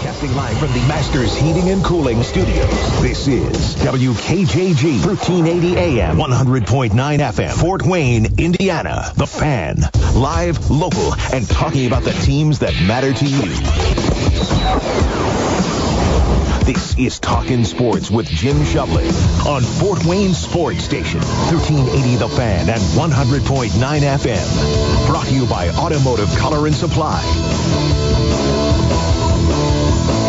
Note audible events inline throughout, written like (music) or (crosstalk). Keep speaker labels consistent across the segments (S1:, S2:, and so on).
S1: Broadcasting live from the Masters Heating and Cooling Studios. This is WKJG 1380 AM 100.9 FM Fort Wayne, Indiana. The Fan. Live, local, and talking about the teams that matter to you. This is Talkin' Sports with Jim Shovlin on Fort Wayne Sports Station, 1380 The Fan and 100.9 FM. Brought to you by Automotive Color and Supply.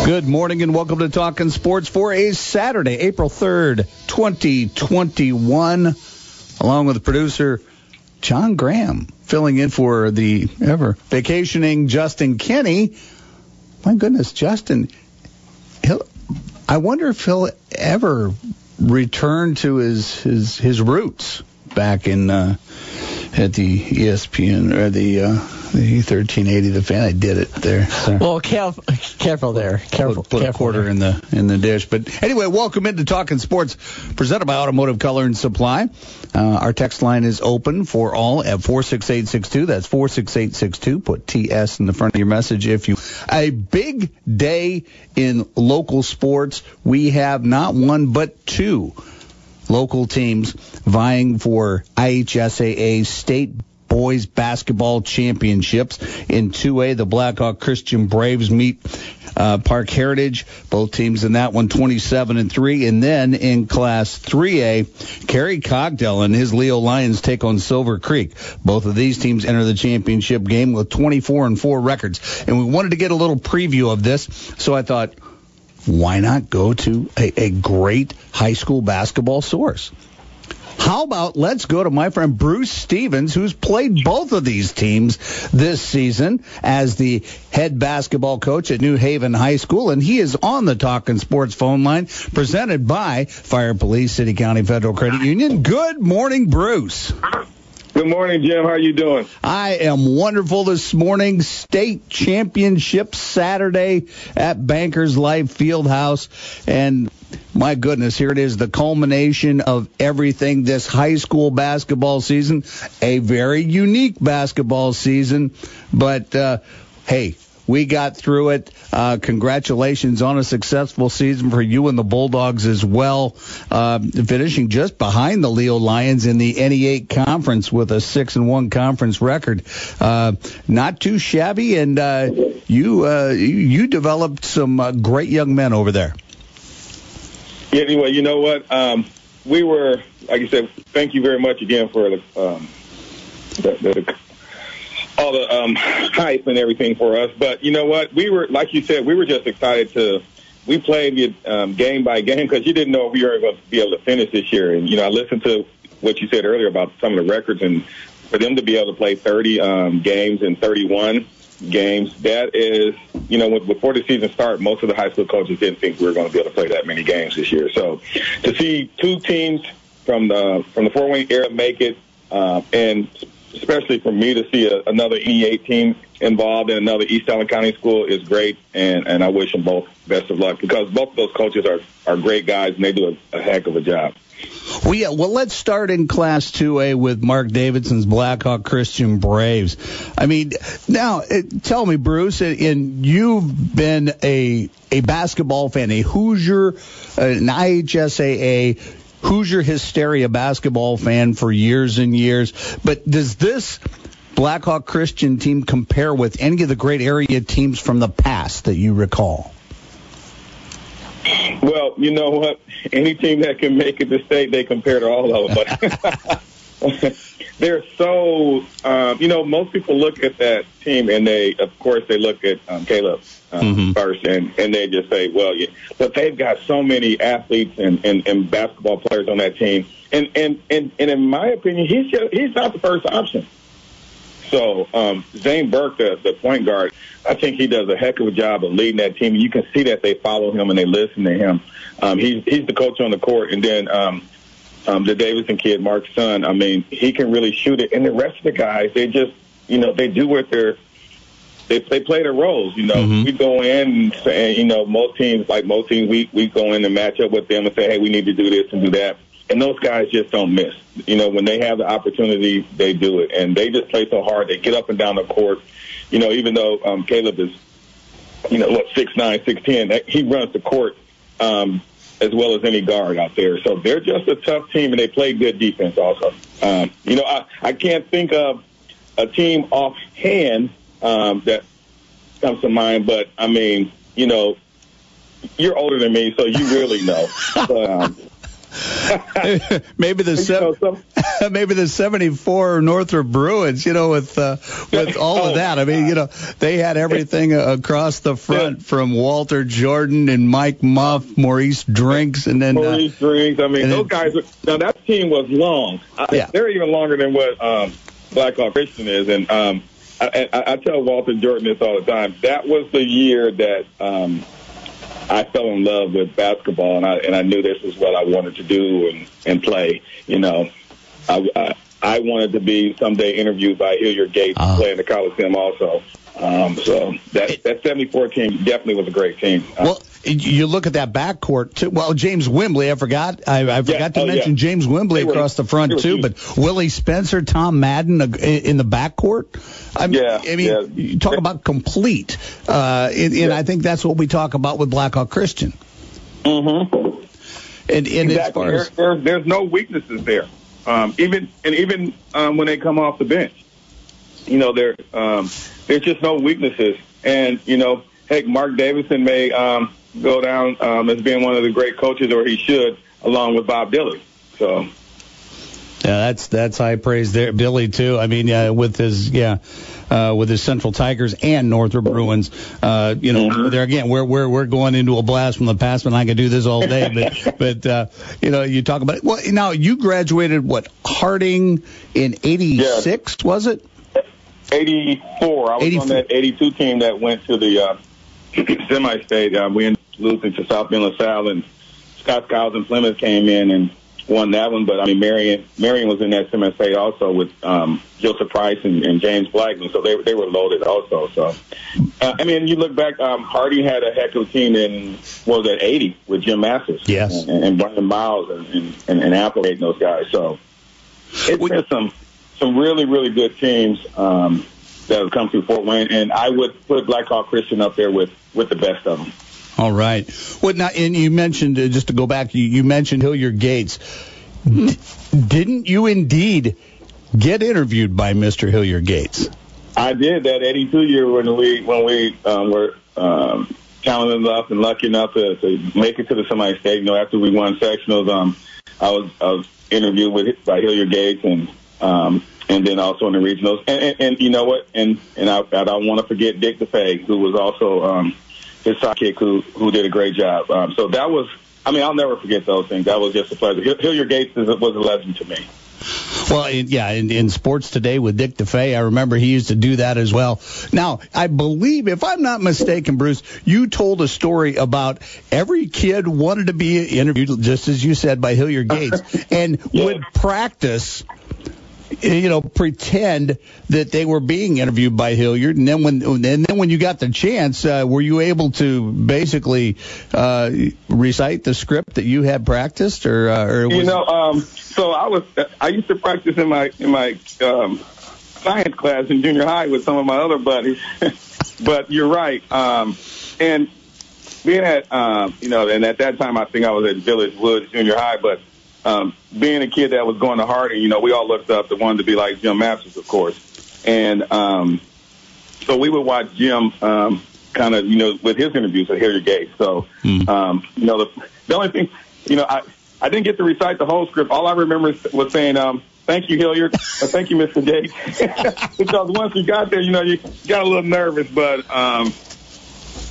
S2: Good morning and welcome to Talking Sports for a Saturday, April 3rd, 2021. Along with producer John Graham, filling in for the ever vacationing Justin Kenny. My goodness, Justin, I wonder if he'll ever return to his his his roots back in uh, at the ESPN or the uh, the 1380 the fan. I did it there.
S3: Sorry. Well, careful, careful there. Careful.
S2: Put, put
S3: careful
S2: a quarter
S3: there.
S2: in the in the dish. But anyway, welcome into Talking Sports, presented by Automotive Color and Supply. Uh, our text line is open for all at 46862. That's 46862. Put TS in the front of your message if you. A big day in local sports. We have not one but two local teams vying for IHSAA state boys basketball championships. In 2A, the Blackhawk Christian Braves meet uh, Park Heritage. Both teams in that one 27 and 3. And then in Class 3A, Kerry Cogdell and his Leo Lions take on Silver Creek. Both of these teams enter the championship game with 24 and 4 records. And we wanted to get a little preview of this, so I thought, why not go to a, a great high school basketball source? How about let's go to my friend Bruce Stevens, who's played both of these teams this season as the head basketball coach at New Haven High School, and he is on the Talking Sports phone line, presented by Fire Police City County Federal Credit Union. Good morning, Bruce.
S4: Good morning, Jim. How are you doing?
S2: I am wonderful this morning. State championship Saturday at Bankers Life Fieldhouse. And my goodness, here it is, the culmination of everything this high school basketball season. A very unique basketball season. But, uh, hey, we got through it. Uh, congratulations on a successful season for you and the Bulldogs as well. Uh, finishing just behind the Leo Lions in the NE8 conference with a six and one conference record. Uh, not too shabby, and uh, you, uh, you you developed some uh, great young men over there.
S4: Yeah, anyway, you know what? Um, we were, like you said, thank you very much again for the, um, the, the all the um, (sighs) hype and everything for us. But you know what? We were, like you said, we were just excited to. We played um, game by game because you didn't know if we were going to be able to finish this year. And you know, I listened to what you said earlier about some of the records, and for them to be able to play 30 um, games in 31 games, that is, you know, before the season started, most of the high school coaches didn't think we were going to be able to play that many games this year. So to see two teams from the from the Fort Wayne area make it, uh, and especially for me to see a, another E8 team involved in another East Allen County school is great, and, and I wish them both best of luck because both of those coaches are, are great guys and they do a, a heck of a job.
S2: Well, yeah. Well, let's start in Class 2A with Mark Davidson's Blackhawk Christian Braves. I mean, now uh, tell me, Bruce, and you've been a a basketball fan, a Hoosier, an IHSAA Hoosier Hysteria basketball fan for years and years. But does this Blackhawk Christian team compare with any of the great area teams from the past that you recall?
S4: Well, you know what? Any team that can make it to state, they compare to all of them. But (laughs) (laughs) they're so, um, you know, most people look at that team and they, of course, they look at um, Caleb um, mm-hmm. first and, and they just say, well, yeah. But they've got so many athletes and, and, and basketball players on that team. And, and, and, and in my opinion, he's just, he's not the first option. So um, Zane Burke, the, the point guard, I think he does a heck of a job of leading that team. You can see that they follow him and they listen to him. Um, he's he's the coach on the court, and then um, um, the Davidson kid, Mark's son. I mean, he can really shoot it. And the rest of the guys, they just you know they do what they're they they play their roles. You know, mm-hmm. we go in and say, you know most teams like most teams we we go in and match up with them and say, hey, we need to do this and do that. And those guys just don't miss. You know, when they have the opportunity, they do it, and they just play so hard. They get up and down the court. You know, even though um, Caleb is you know, what six nine, six ten. He runs the court um, as well as any guard out there. So they're just a tough team, and they play good defense also. Um, you know, I, I can't think of a team offhand um, that comes to mind, but I mean, you know, you're older than me, so you really know. (laughs) but, um, (laughs)
S2: maybe the seven, (laughs) maybe the '74 Northrop Bruins, you know, with uh, with all of (laughs) oh, that. I mean, you know, they had everything across the front from Walter Jordan and Mike Muff, Maurice Drinks, and then
S4: uh, Maurice uh, Drinks. I mean, those guys. Now that team was long. Yeah. They're even longer than what um, Blackhawk Christian is, and um, I, I, I tell Walter Jordan this all the time. That was the year that. Um, I fell in love with basketball, and I and I knew this was what I wanted to do and and play. You know, I I, I wanted to be someday interviewed by Hilliard Gates uh-huh. playing the Coliseum also. Um, so that that '74 team definitely was a great team.
S2: Well, you look at that backcourt too. Well, James Wimbley, I forgot. I, I forgot yeah. to oh, mention yeah. James Wimbley across the front too. But Willie Spencer, Tom Madden uh, in the backcourt. I mean,
S4: yeah,
S2: I mean, yeah. you talk about complete, uh, and, and I think that's what we talk about with Blackhawk Christian.
S4: Mm-hmm.
S2: And, and exactly. as far as
S4: there, there, there's no weaknesses there. Um, even and even um, when they come off the bench, you know, there um, there's just no weaknesses. And you know, heck, Mark Davidson may um, go down um, as being one of the great coaches, or he should, along with Bob Dille. So.
S2: Yeah, that's that's high praise there, Billy too. I mean, uh, with his yeah, uh, with his Central Tigers and Northrop Bruins. Uh, you know, mm-hmm. there again, we're we're we're going into a blast from the past, and I could do this all day. But (laughs) but uh, you know, you talk about it. Well, now you graduated what Harding in '86 yeah. was it?
S4: 84. I was 84. on that 82 team that went to the uh, (clears throat) semi-state. Uh, we ended up losing to South Bend LaSalle, and Scott Skiles and Plymouth came in and won that one. But I mean, Marion Marion was in that semi-state also with um, Joseph Price and, and James Blackman, so they they were loaded also. So uh, I mean, you look back, um, Harding had a heck of a team in what was that 80 with Jim Masters,
S2: yes,
S4: and, and Brian Miles and and, and, and Applegate and those guys. So it's been some some really really good teams. Um, that have come through Fort Wayne, and I would put Blackhawk Christian up there with with the best of them.
S2: All right. Well, now, and you mentioned uh, just to go back, you, you mentioned Hilliard Gates. D- didn't you indeed get interviewed by Mr. Hilliard Gates?
S4: I did that 82 year when we when we um, were um, talented enough and lucky enough to, to make it to the semi state. You know, after we won sectionals, um, I was I was interviewed with by Hilliard Gates and um, and then also in the regionals. And, and, and you know what? And and I, I don't want to forget Dick DeFay, who was also um, his sidekick, who who did a great job. Um, so that was, I mean, I'll never forget those things. That was just a pleasure. Hilliard Gates was a legend to me.
S2: Well, yeah, in, in sports today with Dick DeFay, I remember he used to do that as well. Now, I believe, if I'm not mistaken, Bruce, you told a story about every kid wanted to be interviewed, just as you said, by Hilliard Gates, (laughs) and yeah. would practice you know, pretend that they were being interviewed by Hilliard, and then when and then when you got the chance, uh, were you able to basically uh, recite the script that you had practiced, or, uh, or
S4: was you know, um, so I was I used to practice in my in my um, science class in junior high with some of my other buddies, (laughs) but you're right, um, and being at um, you know, and at that time I think I was at Village Woods Junior High, but um, being a kid that was going to Harding, you know, we all looked up to wanted to be like Jim Masters, of course. And um, so we would watch Jim um, kind of, you know, with his interviews at Hilliard Gates. So, mm. um, you know, the, the only thing, you know, I, I didn't get to recite the whole script. All I remember was saying, um, thank you, Hilliard. Thank you, Mr. Gates. (laughs) because once you got there, you know, you got a little nervous, but, um,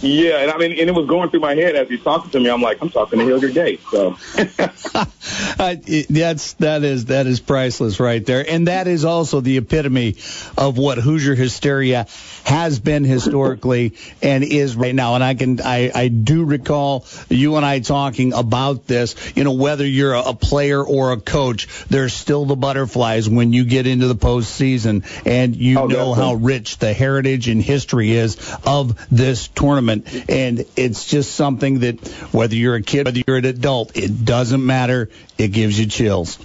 S4: yeah, and I mean, and it was going through my head as he's talking to me. I'm like, I'm talking to Hilliard Gates. So (laughs)
S2: uh, that's that is that is priceless right there, and that is also the epitome of what Hoosier hysteria has been historically and is right now. And I can I I do recall you and I talking about this. You know, whether you're a player or a coach, there's still the butterflies when you get into the postseason, and you oh, know how rich the heritage and history is of this tournament And it's just something that whether you're a kid, whether you're an adult, it doesn't matter. It gives you chills.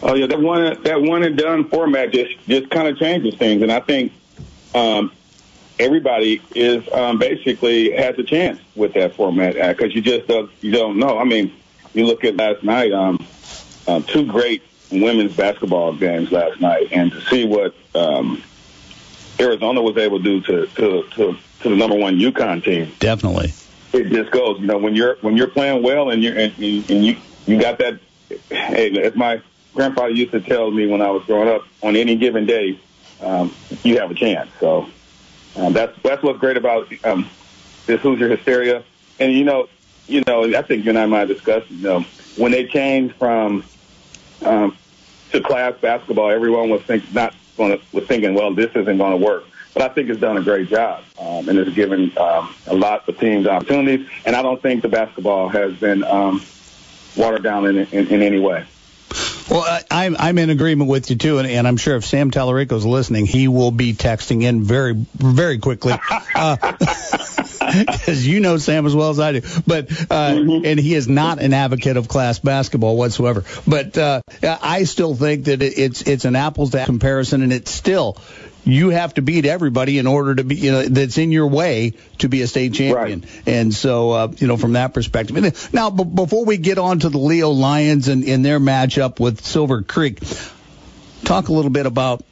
S4: Oh yeah, that one that one and done format just just kind of changes things, and I think um, everybody is um, basically has a chance with that format because you just don't, you don't know. I mean, you look at last night, um, um, two great women's basketball games last night, and to see what um, Arizona was able to do to to, to to the number one UConn team.
S2: Definitely.
S4: It just goes, you know, when you're when you're playing well and you're and, and you you got that. Hey, as my grandfather used to tell me when I was growing up, on any given day, um, you have a chance. So um, that's that's what's great about um, this Hoosier hysteria. And you know, you know, I think you and I might have discussed. You know, when they changed from um, to class basketball, everyone was think not going to was thinking, well, this isn't going to work. But I think it's done a great job, um, and it's given um, a lot of teams opportunities. And I don't think the basketball has been um, watered down in, in, in any way.
S2: Well, I, I'm I'm in agreement with you too, and, and I'm sure if Sam Tallarico's listening, he will be texting in very very quickly. (laughs) Uh, (laughs) (laughs) because you know Sam as well as I do. But uh, mm-hmm. and he is not an advocate of class basketball whatsoever. But uh, I still think that it's it's an apples to comparison, and it's still you have to beat everybody in order to be, you know, that's in your way to be a state champion. Right. And so, uh, you know, from that perspective. Now, b- before we get on to the Leo Lions and, in their matchup with Silver Creek, talk a little bit about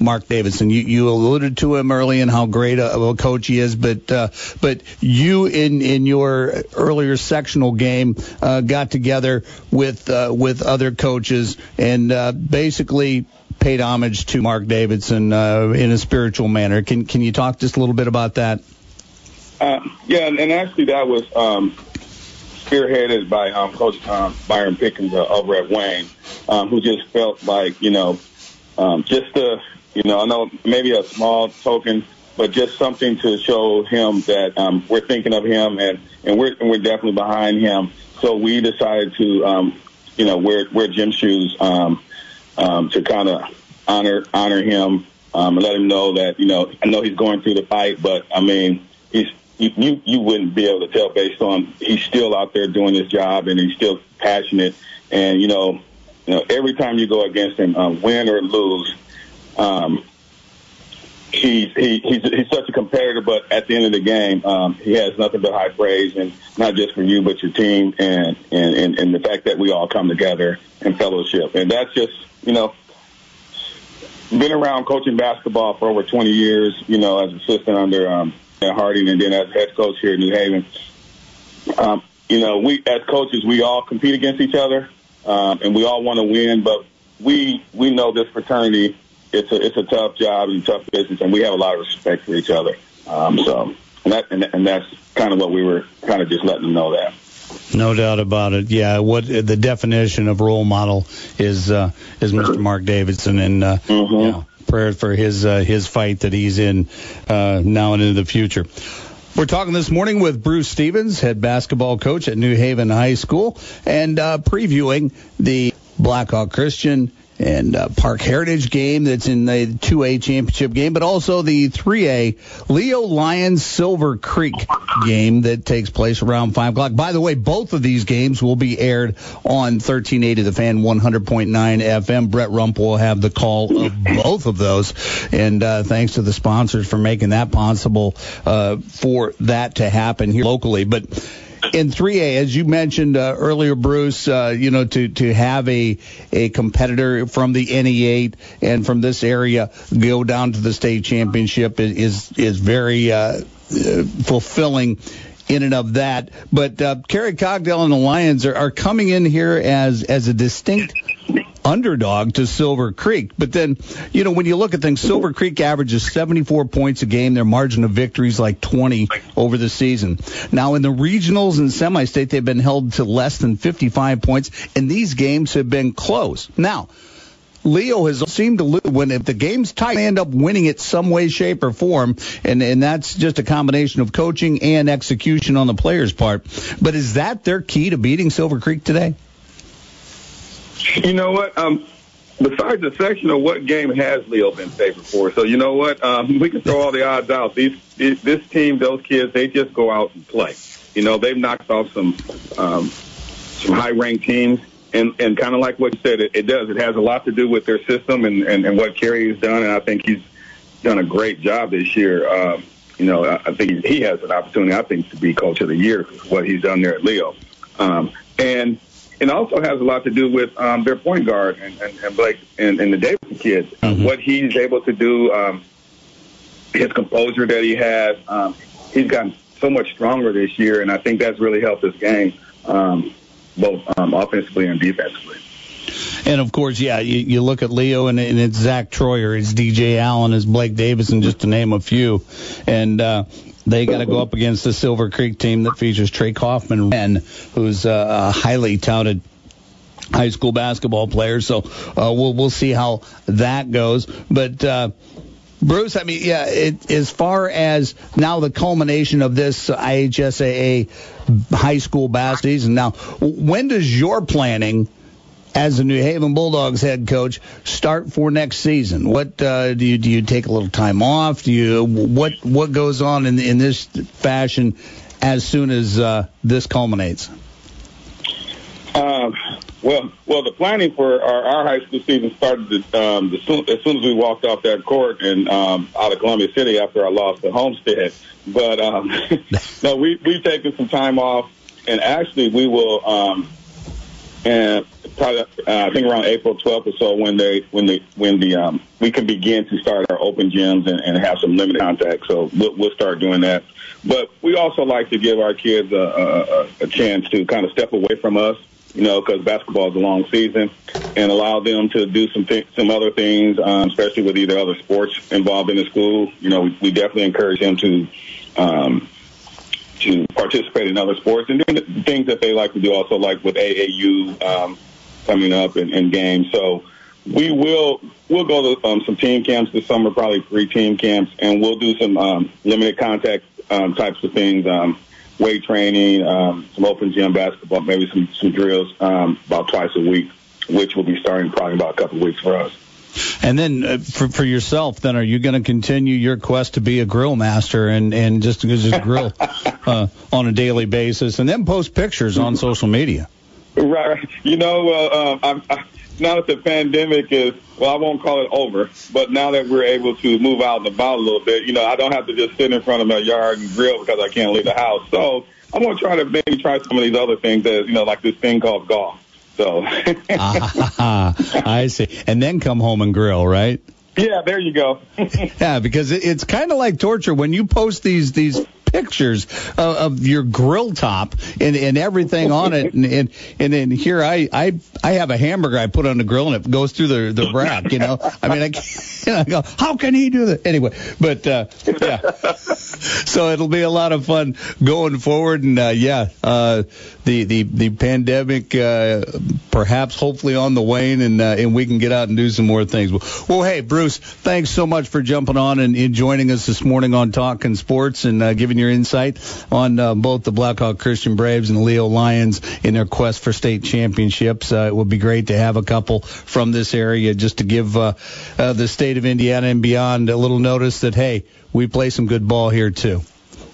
S2: Mark Davidson. You, you alluded to him early and how great a, a coach he is, but uh, but you in in your earlier sectional game uh, got together with uh, with other coaches and uh, basically paid homage to Mark Davidson uh, in a spiritual manner. Can can you talk just a little bit about that?
S4: Uh, yeah, and, actually that was um, spearheaded by um, Coach um, Byron Pickens over at Wayne, um, who just felt like you know um, just a you know I know maybe a small token, but just something to show him that um, we're thinking of him and and we're and we're definitely behind him. So we decided to um, you know wear wear gym shoes. Um, um, to kind of honor honor him um, and let him know that you know I know he's going through the fight, but I mean he's you, you wouldn't be able to tell based on he's still out there doing his job and he's still passionate and you know you know every time you go against him, um, win or lose. Um, he's he, he's he's such a competitor, but at the end of the game, um, he has nothing but high praise, and not just for you, but your team, and and and, and the fact that we all come together in fellowship, and that's just you know, been around coaching basketball for over 20 years, you know, as assistant under um, Harding and then as head coach here in New Haven. Um, you know, we as coaches, we all compete against each other, um, and we all want to win, but we we know this fraternity. It's a it's a tough job and tough business, and we have a lot of respect for each other. Um, so, and that and, and that's kind of what we were kind of just letting them know that.
S2: No doubt about it. Yeah, what the definition of role model is uh, is Mr. Mark Davidson, and uh, mm-hmm. you know, prayers for his uh, his fight that he's in uh, now and into the future. We're talking this morning with Bruce Stevens, head basketball coach at New Haven High School, and uh, previewing the Blackhawk Christian and uh, Park Heritage game that's in the 2A championship game, but also the 3A Leo Lions Silver Creek game that takes place around 5 o'clock. By the way, both of these games will be aired on 1380 The Fan 100.9 FM. Brett Rump will have the call of both of those. And uh, thanks to the sponsors for making that possible uh, for that to happen here locally. But in 3A, as you mentioned uh, earlier, Bruce, uh, you know, to, to have a, a competitor from the NE8 and from this area go down to the state championship is, is very uh, fulfilling in and of that. But uh, Carey Cogdell and the Lions are, are coming in here as as a distinct underdog to Silver Creek. But then, you know, when you look at things, Silver Creek averages 74 points a game. Their margin of victory is like 20 over the season. Now, in the regionals and semi-state, they've been held to less than 55 points, and these games have been close. Now, Leo has seemed to lose when if the game's tight, they end up winning it some way, shape, or form, and and that's just a combination of coaching and execution on the players' part. But is that their key to beating Silver Creek today?
S4: You know what? Um, besides the section of what game has Leo been favored for? So you know what? Um, we can throw all the odds out. These, this team, those kids, they just go out and play. You know, they've knocked off some um, some high ranked teams. And, and kind of like what you said, it, it does. It has a lot to do with their system and, and, and what Carey has done, and I think he's done a great job this year. Um, you know, I, I think he has an opportunity. I think to be coach of the year what he's done there at Leo, um, and it also has a lot to do with um, their point guard and, and, and Blake and, and the Davidson kids.
S2: Mm-hmm.
S4: What he's able to do, um, his composure that he has. Um, he's gotten so much stronger this year, and I think that's really helped his game, um, both um, offensively and defensively.
S2: And of course, yeah, you, you look at Leo and, and it's Zach Troyer, it's DJ Allen, it's Blake Davison, just to name a few. And uh, they got to go up against the Silver Creek team that features Trey Kaufman, who's a highly touted high school basketball player. So uh, we'll we'll see how that goes. But uh, Bruce, I mean, yeah, it, as far as now the culmination of this IHSAA high school basketball season. Now, when does your planning? As the New Haven Bulldogs head coach start for next season? What uh, do you do? You take a little time off? Do you what what goes on in in this fashion as soon as uh, this culminates?
S4: Um, well, well, the planning for our, our high school season started um, the soon, as soon as we walked off that court and um, out of Columbia City after I lost to Homestead. But um, (laughs) no, we we've taken some time off, and actually we will. Um, and probably uh, I think around April 12th or so when they when the when the um, we can begin to start our open gyms and, and have some limited contact. So we'll, we'll start doing that. But we also like to give our kids a, a, a chance to kind of step away from us, you know, because basketball is a long season, and allow them to do some th- some other things, um, especially with either other sports involved in the school. You know, we, we definitely encourage them to. Um, to participate in other sports and then things that they like to do also like with AAU um, coming up in, in games. So we will we'll go to um, some team camps this summer, probably three team camps, and we'll do some um, limited contact um, types of things, um, weight training, um, some open gym basketball, maybe some some drills um, about twice a week, which will be starting probably about a couple of weeks for us.
S2: And then uh, for for yourself, then are you going to continue your quest to be a grill master and and just just grill (laughs) uh, on a daily basis, and then post pictures on social media?
S4: Right. Right. You know, uh, um, I, I, now that the pandemic is, well, I won't call it over, but now that we're able to move out and about a little bit, you know, I don't have to just sit in front of my yard and grill because I can't leave the house. So I'm going to try to maybe try some of these other things that, you know, like this thing called golf. So. (laughs)
S2: ah, I see. And then come home and grill, right?
S4: Yeah, there you go. (laughs)
S2: yeah, because it's kind of like torture when you post these these pictures of, of your grill top and, and everything on it, and and and then here I I I have a hamburger I put on the grill and it goes through the the rack. You know, I mean, I, (laughs) I go, how can he do that? Anyway, but uh, yeah, (laughs) so it'll be a lot of fun going forward, and uh, yeah, uh, the the the pandemic uh, perhaps hopefully on the wane, and uh, and we can get out and do some more things. Well, well hey Bruce, thanks so much for jumping on and, and joining us this morning on Talking Sports and uh, giving your insight on uh, both the Blackhawk Christian Braves and the Leo Lions in their quest for state championships. Uh, it would be great to have a couple from this area just to give uh, uh, the state of Indiana and beyond a little notice that hey, we play some good ball here too.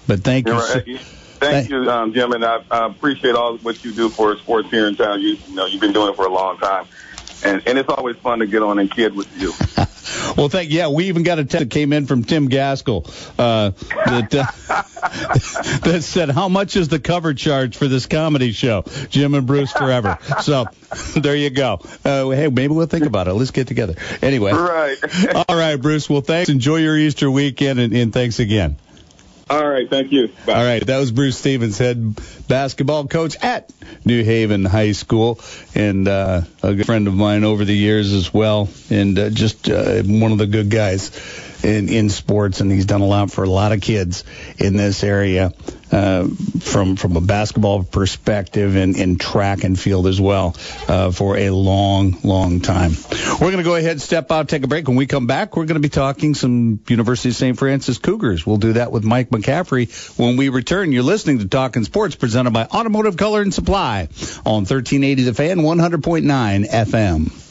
S2: But thank you.
S4: Right. Thank you, um, Jim, and I, I appreciate all what you do for sports here in town. You, you know, you've been doing it for a long time and and it's always fun to get on and kid with you. (laughs)
S2: well, thank yeah. We even got a text that came in from Tim Gaskell uh, that uh, (laughs) that said, "How much is the cover charge for this comedy show, Jim and Bruce Forever?" (laughs) So there you go. Uh, hey, maybe we'll think about it. Let's get together. Anyway,
S4: right.
S2: all right, Bruce. Well, thanks. Enjoy your Easter weekend, and, and thanks again.
S4: All right, thank you.
S2: Bye. All right, that was Bruce Stevens, head basketball coach at New Haven High School, and uh, a good friend of mine over the years as well, and uh, just uh, one of the good guys in in sports, and he's done a lot for a lot of kids in this area uh, from from a basketball perspective and in track and field as well uh, for a long, long time. We're going to go ahead step out, take a break. When we come back, we're going to be talking some University of St. Francis Cougars. We'll do that with Mike McCaffrey when we return. You're listening to Talking Sports presented by Automotive Color and Supply on 1380 The Fan, 100.9 FM.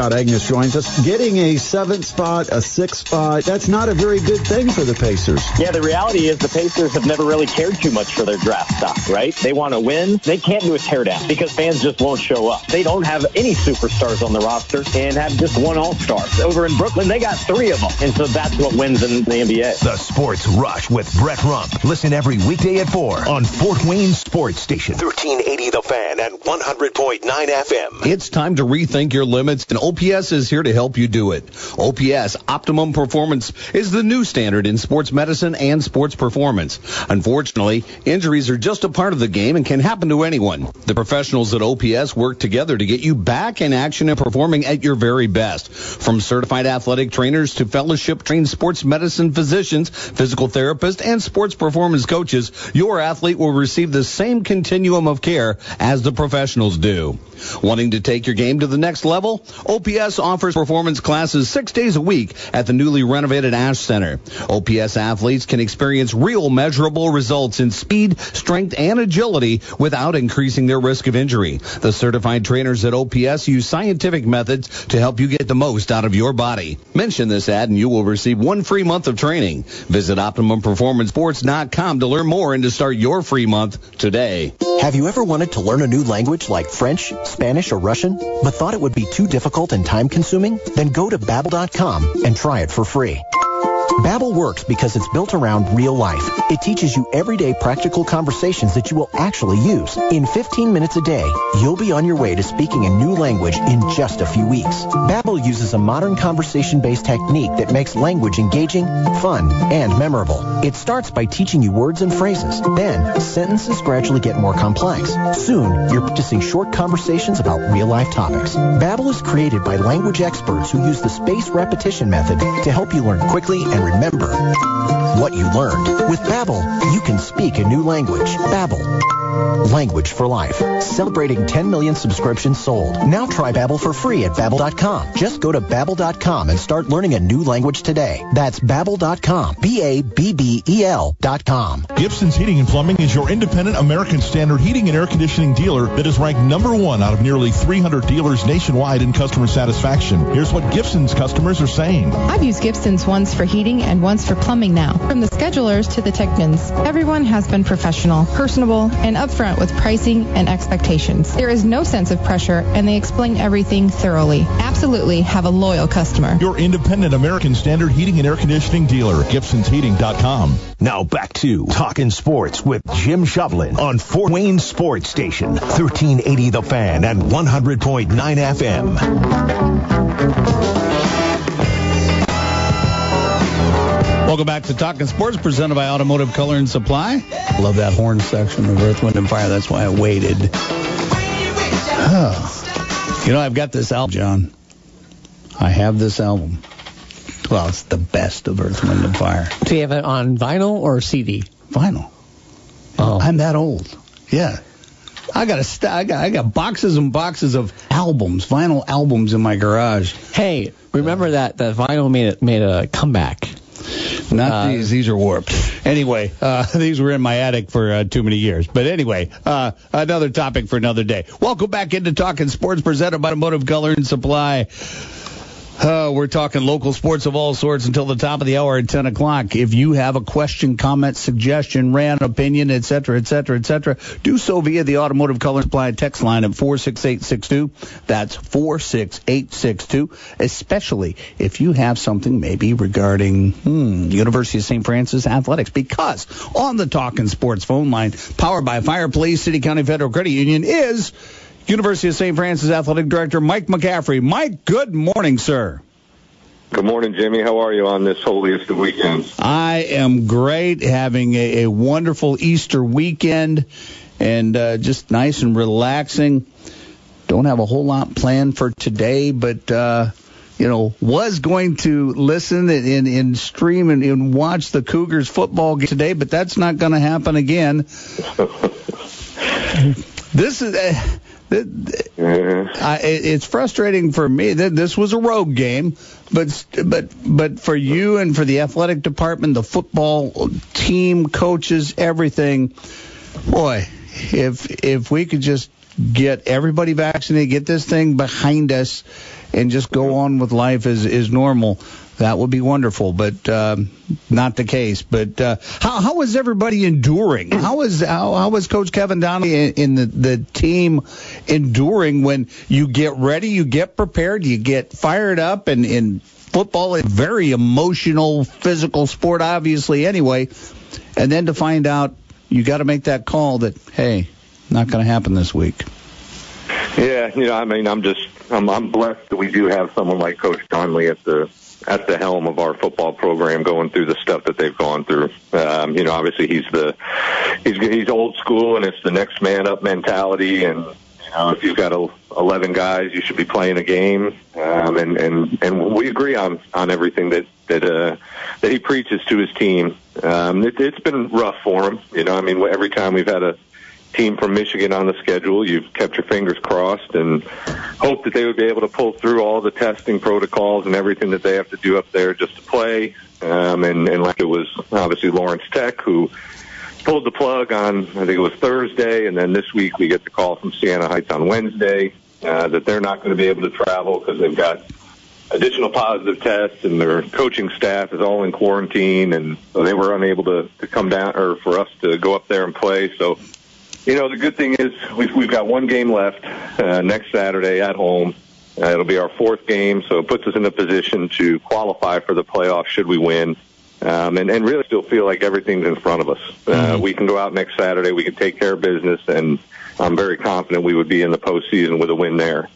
S5: Scott Agness joins us. Getting a seventh spot, a sixth spot, that's not a very good thing for the Pacers.
S6: Yeah, the reality is the Pacers have never really cared too much for their draft stock, right? They want to win. They can't do a teardown because fans just won't show up. They don't have any superstars on the roster and have just one all-star. Over in Brooklyn, they got three of them. And so that's what wins in the NBA.
S1: The Sports Rush with Brett Rump. Listen every weekday at 4 on Fort Wayne Sports Station. 1380 The Fan and 100.9 FM.
S2: It's time to rethink your limits and OPS is here to help you do it. OPS, Optimum Performance, is the new standard in sports medicine and sports performance. Unfortunately, injuries are just a part of the game and can happen to anyone. The professionals at OPS work together to get you back in action and performing at your very best. From certified athletic trainers to fellowship trained sports medicine physicians, physical therapists, and sports performance coaches, your athlete will receive the same continuum of care as the professionals do. Wanting to take your game to the next level? OPS offers performance classes six days a week at the newly renovated Ash Center. OPS athletes can experience real measurable results in speed, strength, and agility without increasing their risk of injury. The certified trainers at OPS use scientific methods to help you get the most out of your body. Mention this ad and you will receive one free month of training. Visit OptimumPerformanceSports.com to learn more and to start your free month today.
S7: Have you ever wanted to learn a new language like French, Spanish, or Russian, but thought it would be too difficult and time consuming? Then go to babbel.com and try it for free. Babbel works because it's built around real life. It teaches you everyday practical conversations that you will actually use. In 15 minutes a day, you'll be on your way to speaking a new language in just a few weeks. Babbel uses a modern conversation-based technique that makes language engaging, fun, and memorable. It starts by teaching you words and phrases. Then, sentences gradually get more complex. Soon, you're practicing short conversations about real-life topics. Babbel is created by language experts who use the spaced repetition method to help you learn quickly and remember what you learned. With Babbel, you can speak a new language. Babbel, language for life. Celebrating 10 million subscriptions sold. Now try Babbel for free at babbel.com. Just go to babbel.com and start learning a new language today. That's babbel.com. B A B B E L.com.
S8: Gibson's Heating and Plumbing is your independent American Standard heating and air conditioning dealer that is ranked number one out of nearly 300 dealers nationwide in customer satisfaction. Here's what Gibson's customers are saying.
S9: I've used Gibson's once for heating and once for plumbing now. From the schedulers to the technicians, everyone has been professional, personable, and upfront with pricing and expectations. There is no sense of pressure, and they explain everything thoroughly. Absolutely have a loyal customer.
S8: Your independent American Standard heating and air conditioning dealer, Gibson'sHeating.com.
S1: Now back to Talking Sports with Jim Shovlin on Fort Wayne Sports Station, 1380 The Fan and 100.9 FM.
S2: Welcome back to Talking Sports, presented by Automotive Color and Supply. Love that horn section of Earth, Wind, and Fire. That's why I waited. you know, I've got this album, John. I have this album. Well, it's the best of Earth, Wind, and Fire.
S3: Do you have it on vinyl or CD?
S2: Vinyl.
S3: Oh.
S2: I'm that old. Yeah. I got a st- I got I got boxes and boxes of albums, vinyl albums in my garage.
S3: Hey, remember that that vinyl made it made a comeback.
S2: Not
S3: Uh,
S2: these; these are warped. Anyway, uh, (laughs) these were in my attic for uh, too many years. But anyway, uh, another topic for another day. Welcome back into Talking Sports, presented by Automotive Color and Supply. Uh, we're talking local sports of all sorts until the top of the hour at 10 o'clock. If you have a question, comment, suggestion, rant, opinion, etc., etc., etc., do so via the Automotive Color Supply text line at 46862. That's 46862. Especially if you have something maybe regarding hmm, University of St. Francis athletics. Because on the Talking Sports phone line, powered by Fire Police City County Federal Credit Union, is University of St. Francis Athletic Director Mike McCaffrey. Mike, good morning, sir.
S10: Good morning, Jimmy. How are you on this holiest of weekends?
S2: I am great, having a, a wonderful Easter weekend and uh, just nice and relaxing. Don't have a whole lot planned for today, but uh, you know, was going to listen and, and, and stream and, and watch the Cougars football game today, but that's not going to happen again. (laughs) this is. Uh, I, it's frustrating for me that this was a road game, but but but for you and for the athletic department, the football team, coaches, everything, boy, if if we could just get everybody vaccinated, get this thing behind us, and just go on with life as is normal that would be wonderful, but um, not the case. But uh, how how is everybody enduring? How is how, how is Coach Kevin Donley in, in the the team enduring when you get ready, you get prepared, you get fired up, and in football, a very emotional, physical sport, obviously. Anyway, and then to find out you got to make that call that hey, not going to happen this week.
S10: Yeah, you know, I mean, I'm just I'm, I'm blessed that we do have someone like Coach Donley at the at the helm of our football program, going through the stuff that they've gone through. Um, you know, obviously he's the he's he's old school, and it's the next man up mentality. And you know, if you've got 11 guys, you should be playing a game. Um, and and and we agree on on everything that that uh, that he preaches to his team. Um, it, it's been rough for him. You know, I mean, every time we've had a team from Michigan on the schedule. You've kept your fingers crossed and hope that they would be able to pull through all the testing protocols and everything that they have to do up there just to play. Um, and, and like it was obviously Lawrence Tech who pulled the plug on, I think it was Thursday, and then this week we get the call from Siena Heights on Wednesday uh, that they're not going to be able to travel because they've got additional positive tests and their coaching staff is all in quarantine and they were unable to, to come down or for us to go up there and play. So you know, the good thing is we've, we've got one game left uh, next Saturday at home. Uh, it'll be our fourth game, so it puts us in a position to qualify for the playoffs should we win. Um, and, and really still feel like everything's in front of us. Uh, mm-hmm. We can go out next Saturday, we can take care of business, and I'm very confident we would be in the postseason with a win there.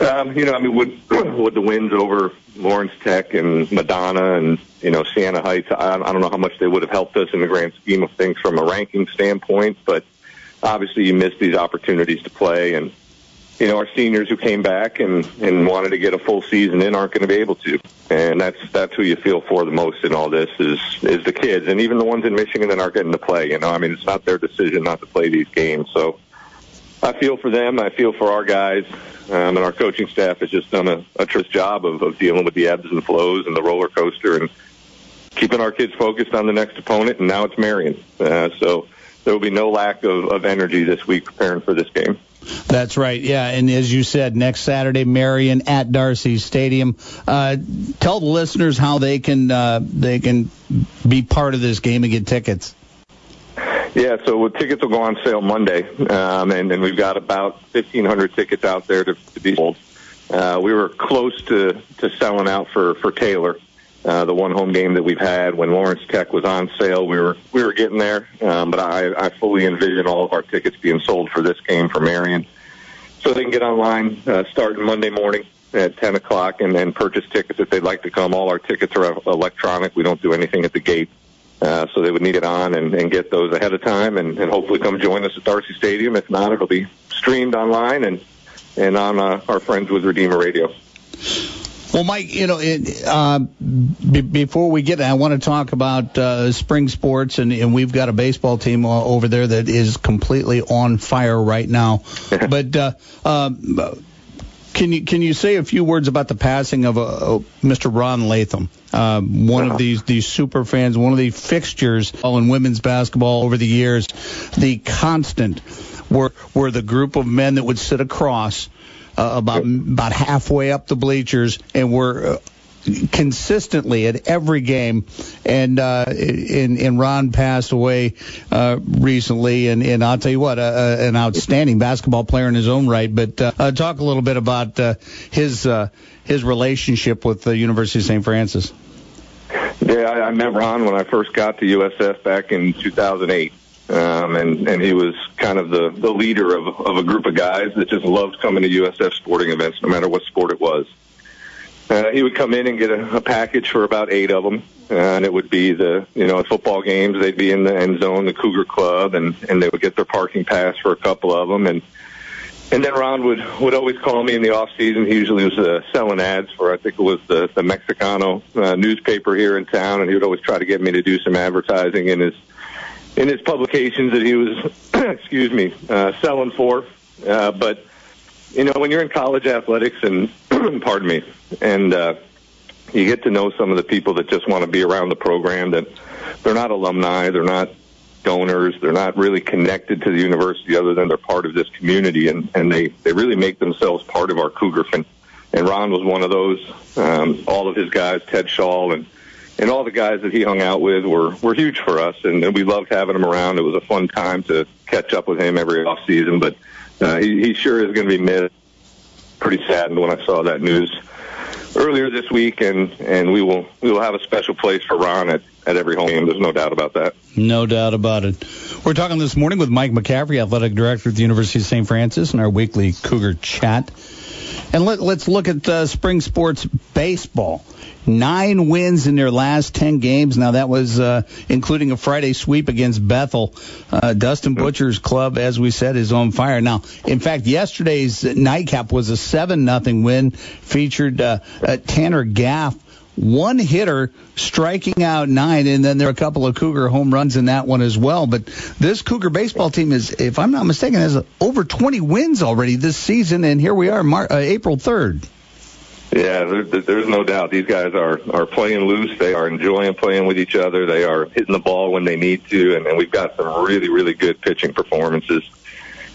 S10: Um, you know, I mean, would (clears throat) would the wins over Lawrence Tech and Madonna and you know Siena Heights? I, I don't know how much they would have helped us in the grand scheme of things from a ranking standpoint, but obviously you miss these opportunities to play and you know our seniors who came back and and wanted to get a full season in aren't going to be able to. And that's that's who you feel for the most in all this is is the kids and even the ones in Michigan that aren't getting to play you know? I mean it's not their decision not to play these games. So I feel for them I feel for our guys um, and our coaching staff has just done a, a tremendous job of, of dealing with the ebbs and flows and the roller coaster and keeping our kids focused on the next opponent and now it's Marion. Uh, so there will be no lack of, of energy this week preparing for this game.
S2: That's right. Yeah, and as you said, next Saturday, Marion at D'Arcy Stadium. Uh, tell the listeners how they can uh, they can be part of this game and get tickets.
S10: Yeah, so tickets will go on sale Monday, um, and, and we've got about 1,500 tickets out there to, to be sold. Uh, we were close to, to selling out for, for Taylor. Uh, the one home game that we've had when Lawrence Tech was on sale, we were we were getting there, um, but I, I fully envision all of our tickets being sold for this game for Marion, so they can get online uh, starting Monday morning at 10 o'clock and then purchase tickets if they'd like to come. All our tickets are electronic. We don't do anything at the gate. Uh, so they would need it on and, and get those ahead of time and, and hopefully come join us at D'Arcy Stadium. If not, it'll be streamed online and, and on uh, our friends with Redeemer Radio.
S2: Well, Mike, you know, it, uh, b- before we get, I want to talk about uh, spring sports, and, and we've got a baseball team uh, over there that is completely on fire right now. (laughs) but uh, um, can you can you say a few words about the passing of uh, Mr. Ron Latham, uh, one of these these super fans, one of the fixtures all in women's basketball over the years, the constant were were the group of men that would sit across uh, about about halfway up the bleachers, and we're uh, consistently at every game. And uh, and Ron passed away uh, recently, and, and I'll tell you what, uh, uh, an outstanding basketball player in his own right. But uh, talk a little bit about uh, his uh, his relationship with the University of St. Francis.
S10: Yeah, I, I met Ron when I first got to USF back in 2008. Um, and, and he was kind of the, the leader of, of a group of guys that just loved coming to USF sporting events, no matter what sport it was. Uh, he would come in and get a, a package for about eight of them, uh, and it would be the you know at football games. They'd be in the end zone, the Cougar Club, and and they would get their parking pass for a couple of them, and and then Ron would would always call me in the off season. He usually was uh, selling ads for I think it was the the Mexicano uh, newspaper here in town, and he would always try to get me to do some advertising in his in his publications that he was (clears throat) excuse me uh, selling for. Uh, but you know when you're in college athletics and (clears throat) pardon me and uh, you get to know some of the people that just want to be around the program that they're not alumni, they're not donors, they're not really connected to the university other than they're part of this community and, and they, they really make themselves part of our Cougar fan. And Ron was one of those. Um, all of his guys, Ted Shaw and and all the guys that he hung out with were were huge for us, and, and we loved having him around. It was a fun time to catch up with him every off season, but uh, he, he sure is going to be missed. Pretty saddened when I saw that news earlier this week, and and we will we will have a special place for Ron at at every home game. There's no doubt about that.
S2: No doubt about it. We're talking this morning with Mike McCaffrey, athletic director at the University of St. Francis, in our weekly Cougar chat. And let, us look at uh, spring sports baseball. Nine wins in their last 10 games. Now, that was uh, including a Friday sweep against Bethel. Uh, Dustin Butcher's club, as we said, is on fire. Now, in fact, yesterday's nightcap was a 7 nothing win, featured uh, Tanner Gaff one hitter striking out nine, and then there are a couple of Cougar home runs in that one as well. But this Cougar baseball team is, if I'm not mistaken, has over 20 wins already this season, and here we are, Mar- uh, April 3rd.
S10: Yeah, there, there's no doubt. These guys are are playing loose. They are enjoying playing with each other. They are hitting the ball when they need to, and, and we've got some really, really good pitching performances.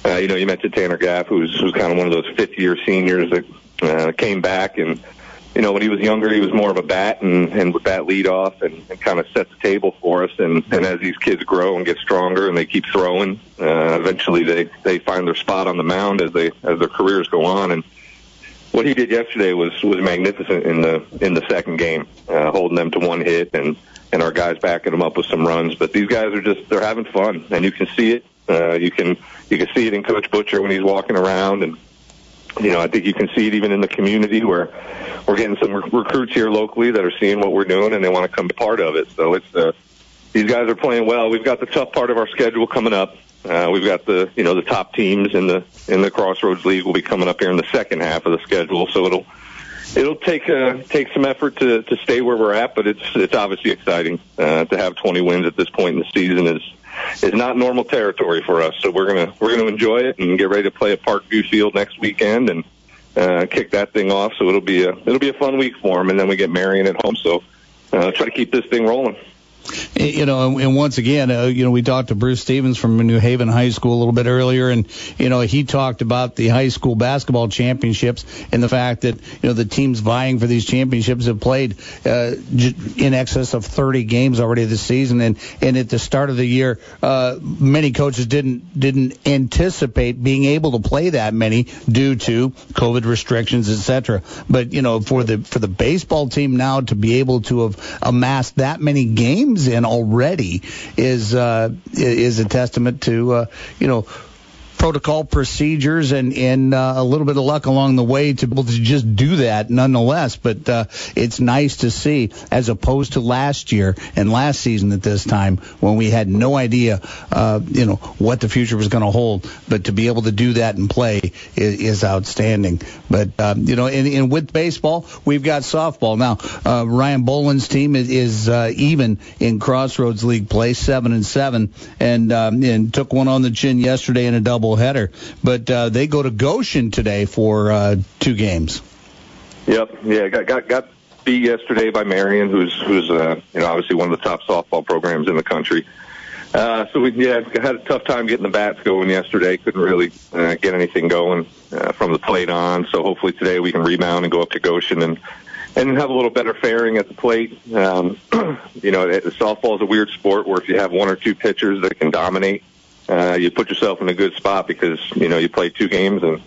S10: Uh, you know, you mentioned Tanner Gaff, who's who's kind of one of those fifth year seniors that uh, came back and you know, when he was younger, he was more of a bat and, and would bat lead off and, and kind of set the table for us. And, and as these kids grow and get stronger and they keep throwing, uh, eventually they, they find their spot on the mound as they, as their careers go on. And what he did yesterday was, was magnificent in the, in the second game, uh, holding them to one hit and, and our guys backing them up with some runs. But these guys are just, they're having fun and you can see it. Uh, you can, you can see it in Coach Butcher when he's walking around and, you know, I think you can see it even in the community where we're getting some re- recruits here locally that are seeing what we're doing and they want to come part of it. So it's uh, these guys are playing well. We've got the tough part of our schedule coming up. Uh, we've got the you know the top teams in the in the Crossroads League will be coming up here in the second half of the schedule. So it'll it'll take uh, take some effort to to stay where we're at, but it's it's obviously exciting uh, to have 20 wins at this point in the season is is not normal territory for us. So we're gonna we're gonna enjoy it and get ready to play at Parkview Field next weekend and uh, kick that thing off. So it'll be a it'll be a fun week for them, and then we get Marion at home. So uh, try to keep this thing rolling.
S2: You know, and once again, uh, you know, we talked to Bruce Stevens from New Haven High School a little bit earlier, and you know, he talked about the high school basketball championships and the fact that you know the teams vying for these championships have played uh, in excess of 30 games already this season, and and at the start of the year, uh, many coaches didn't didn't anticipate being able to play that many due to COVID restrictions, etc. But you know, for the for the baseball team now to be able to have amassed that many games in already is uh, is a testament to uh, you know protocol procedures and, and uh, a little bit of luck along the way to be able to just do that nonetheless. But uh, it's nice to see as opposed to last year and last season at this time when we had no idea, uh, you know, what the future was going to hold. But to be able to do that and play is, is outstanding. But, um, you know, in, in with baseball, we've got softball. Now, uh, Ryan Boland's team is, is uh, even in Crossroads League play, 7 and 7, and, um, and took one on the chin yesterday in a double header. But uh, they go to Goshen today for uh, two games.
S10: Yep. Yeah. Got got got beat yesterday by Marion, who's who's uh, you know obviously one of the top softball programs in the country. Uh, so we yeah had a tough time getting the bats going yesterday. Couldn't really uh, get anything going uh, from the plate on. So hopefully today we can rebound and go up to Goshen and and have a little better faring at the plate. Um, (clears throat) you know, softball is a weird sport where if you have one or two pitchers that can dominate, uh, you put yourself in a good spot because you know you play two games and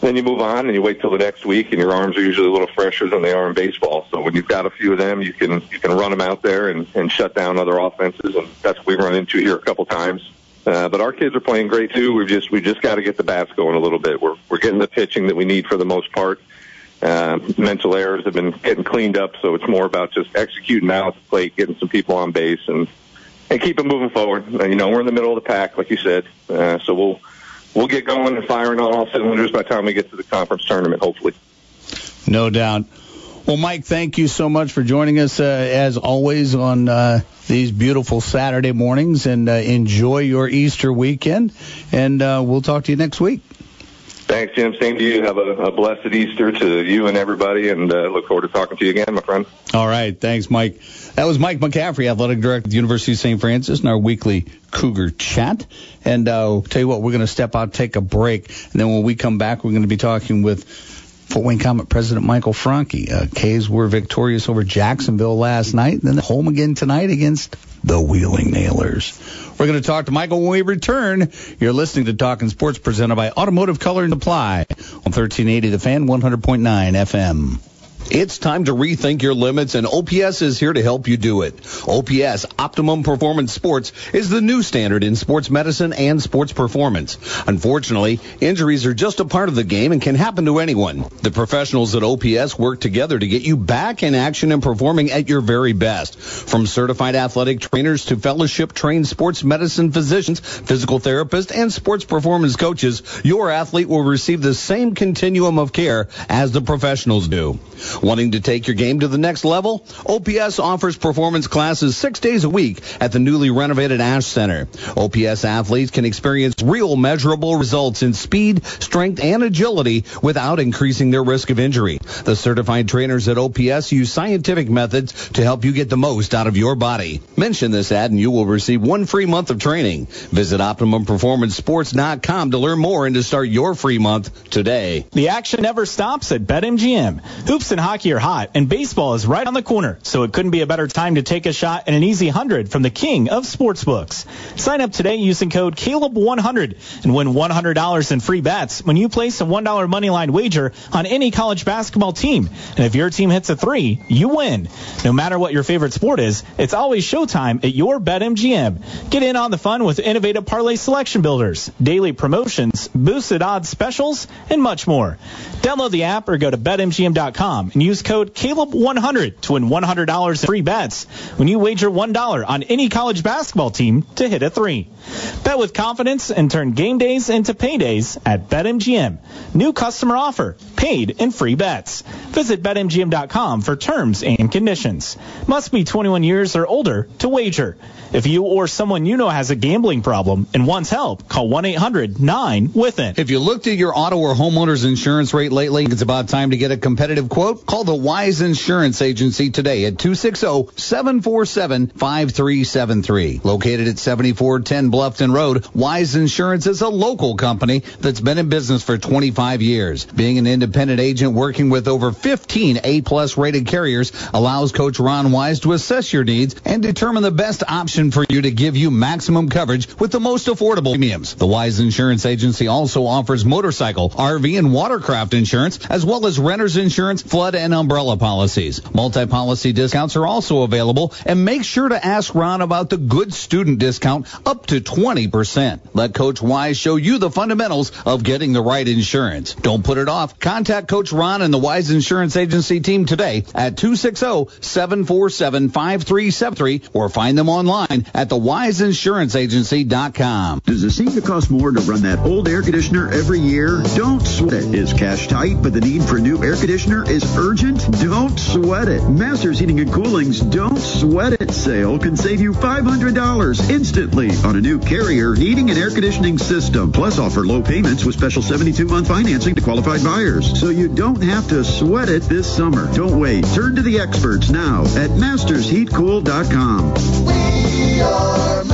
S10: then you move on and you wait till the next week, and your arms are usually a little fresher than they are in baseball. So when you've got a few of them, you can you can run them out there and, and shut down other offenses, and that's what we run into here a couple times. Uh, but our kids are playing great too. We've just we just got to get the bats going a little bit. We're we're getting the pitching that we need for the most part. Uh, mental errors have been getting cleaned up, so it's more about just executing at the plate, getting some people on base, and and keep it moving forward. Uh, you know, we're in the middle of the pack, like you said, uh, so we'll we'll get going and firing on all cylinders by the time we get to the conference tournament, hopefully.
S2: No doubt. Well, Mike, thank you so much for joining us uh, as always on uh, these beautiful Saturday mornings, and uh, enjoy your Easter weekend. And uh, we'll talk to you next week.
S10: Thanks, Jim. Same to you. Have a, a blessed Easter to you and everybody, and uh, look forward to talking to you again, my friend.
S2: All right. Thanks, Mike. That was Mike McCaffrey, athletic director at the University of St. Francis, in our weekly Cougar chat. And uh, tell you what, we're going to step out, take a break, and then when we come back, we're going to be talking with Fort Wayne Comet President Michael Franke. Uh, Caves were victorious over Jacksonville last night, and then home again tonight against the Wheeling Nailers. We're going to talk to Michael when we return. You're listening to Talking Sports presented by Automotive Color and Supply on 1380 The Fan, 100.9 FM.
S11: It's time to rethink your limits, and OPS is here to help you do it. OPS, Optimum Performance Sports, is the new standard in sports medicine and sports performance. Unfortunately, injuries are just a part of the game and can happen to anyone. The professionals at OPS work together to get you back in action and performing at your very best. From certified athletic trainers to fellowship trained sports medicine physicians, physical therapists, and sports performance coaches, your athlete will receive the same continuum of care as the professionals do. Wanting to take your game to the next level? OPS offers performance classes six days a week at the newly renovated Ash Center. OPS athletes can experience real measurable results in speed, strength, and agility without increasing their risk of injury. The certified trainers at OPS use scientific methods to help you get the most out of your body. Mention this ad and you will receive one free month of training. Visit OptimumPerformanceSports.com to learn more and to start your free month today.
S12: The action never stops at BetMGM. Hoops and hockey are hot, and baseball is right on the corner, so it couldn't be a better time to take a shot at an easy 100 from the king of sportsbooks. Sign up today using code CALEB100 and win $100 in free bets when you place a $1 moneyline wager on any college basketball team. And if your team hits a three, you win. No matter what your favorite sport is, it's always showtime at your BetMGM. Get in on the fun with innovative parlay selection builders, daily promotions, boosted odds specials, and much more. Download the app or go to BetMGM.com and use code Caleb100 to win $100 in free bets when you wager $1 on any college basketball team to hit a three. Bet with confidence and turn game days into paydays at BetMGM. New customer offer, paid and free bets. Visit BetMGM.com for terms and conditions. Must be 21 years or older to wager. If you or someone you know has a gambling problem and wants help, call 1-800-9-WITH-IT.
S2: If you looked at your auto or homeowner's insurance rate lately, it's about time to get a competitive quote. Call the Wise Insurance Agency today at 260-747-5373. Located at 7410 Bluffton Road, Wise Insurance is a local company that's been in business for 25 years. Being an independent agent working with over 15 A-plus rated carriers allows Coach Ron Wise to assess your needs and determine the best option for you to give you maximum coverage with the most affordable premiums. The Wise Insurance Agency also offers motorcycle, RV, and watercraft insurance, as well as renter's insurance, flood, and umbrella policies. Multi-policy discounts are also available, and make sure to ask Ron about the good student discount up to 20%. Let Coach Wise show you the fundamentals of getting the right insurance. Don't put it off. Contact Coach Ron and the Wise Insurance Agency team today at 260-747-5373 or find them online at thewiseinsuranceagency.com.
S13: Does it seem to cost more to run that old air conditioner every year? Don't sweat it. Is cash tight, but the need for a new air conditioner is urgent? Don't sweat it. Masters Heating and Cooling's Don't Sweat It sale can save you $500 instantly on a new Carrier heating and air conditioning system. Plus offer low payments with special 72-month financing to qualified buyers. So you don't have to sweat it this summer. Don't wait. Turn to the experts now at mastersheatcool.com.
S14: We are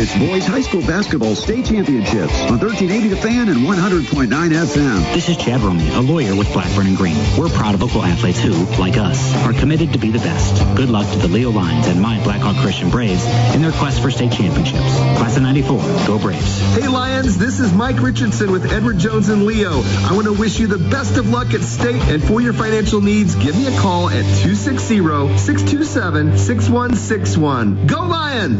S13: It's boys high school basketball state championships on 1380 The Fan and 100.9 FM.
S14: This is Chad Roman, a lawyer with Blackburn and Green. We're proud of local athletes who, like us, are committed to be the best. Good luck to the Leo Lions and my Blackhawk Christian Braves in their quest for state championships. Class of 94, go Braves.
S15: Hey Lions, this is Mike Richardson with Edward Jones and Leo. I want to wish you the best of luck at state and for your financial needs, give me a call at 260-627-6161. Go Lions!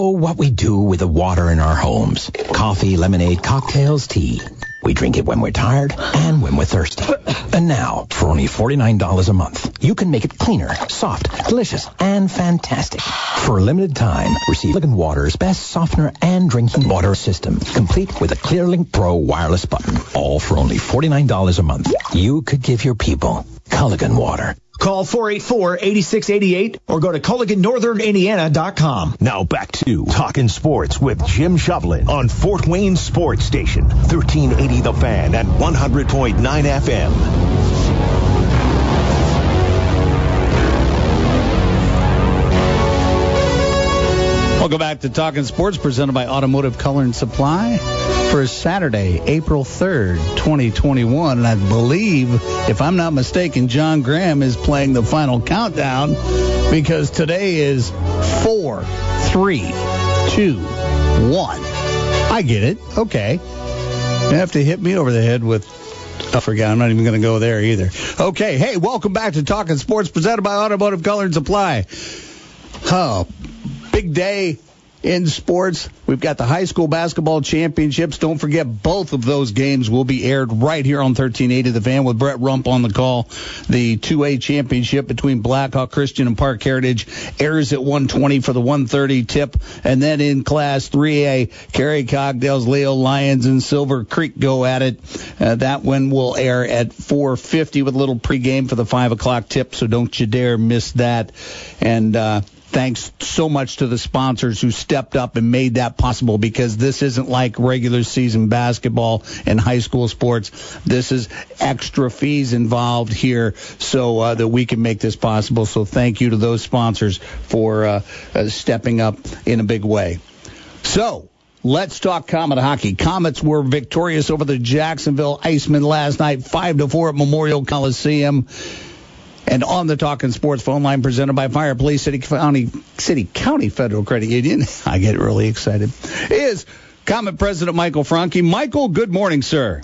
S16: Oh, what we do with the water in our homes. Coffee, lemonade, cocktails, tea. We drink it when we're tired and when we're thirsty. And now, for only $49 a month, you can make it cleaner, soft, delicious, and fantastic. For a limited time, receive Culligan Water's best softener and drinking water system, complete with a ClearLink Pro wireless button, all for only $49 a month. You could give your people Culligan Water.
S17: Call 484-8688 or go to CulliganNorthernIndiana.com.
S1: Now back to Talking Sports with Jim Shovelin on Fort Wayne Sports Station, 1380 The Fan and 100.9 FM.
S2: Welcome back to Talking Sports, presented by Automotive Color and Supply for Saturday, April 3rd, 2021. And I believe, if I'm not mistaken, John Graham is playing the final countdown because today is four, three, two, one. I get it. Okay. You have to hit me over the head with I forgot. I'm not even going to go there either. Okay. Hey, welcome back to Talking Sports, presented by Automotive Color and Supply. Oh, big day in sports. We've got the high school basketball championships. Don't forget, both of those games will be aired right here on 1380 The Fan with Brett Rump on the call. The 2A championship between Blackhawk Christian and Park Heritage airs at 120 for the 130 tip. And then in Class 3A, Kerry Cogdale's Leo Lions and Silver Creek go at it. Uh, that one will air at 450 with a little pregame for the 5 o'clock tip, so don't you dare miss that. And, uh, thanks so much to the sponsors who stepped up and made that possible because this isn't like regular season basketball and high school sports. This is extra fees involved here so uh, that we can make this possible. So thank you to those sponsors for uh, uh, stepping up in a big way. So, Let's talk Comet hockey. Comets were victorious over the Jacksonville Icemen last night, five to four at Memorial Coliseum. And on the Talking Sports phone line presented by Fire Police City County City County Federal Credit Union, (laughs) I get really excited, is Comet President Michael Franke. Michael, good morning, sir.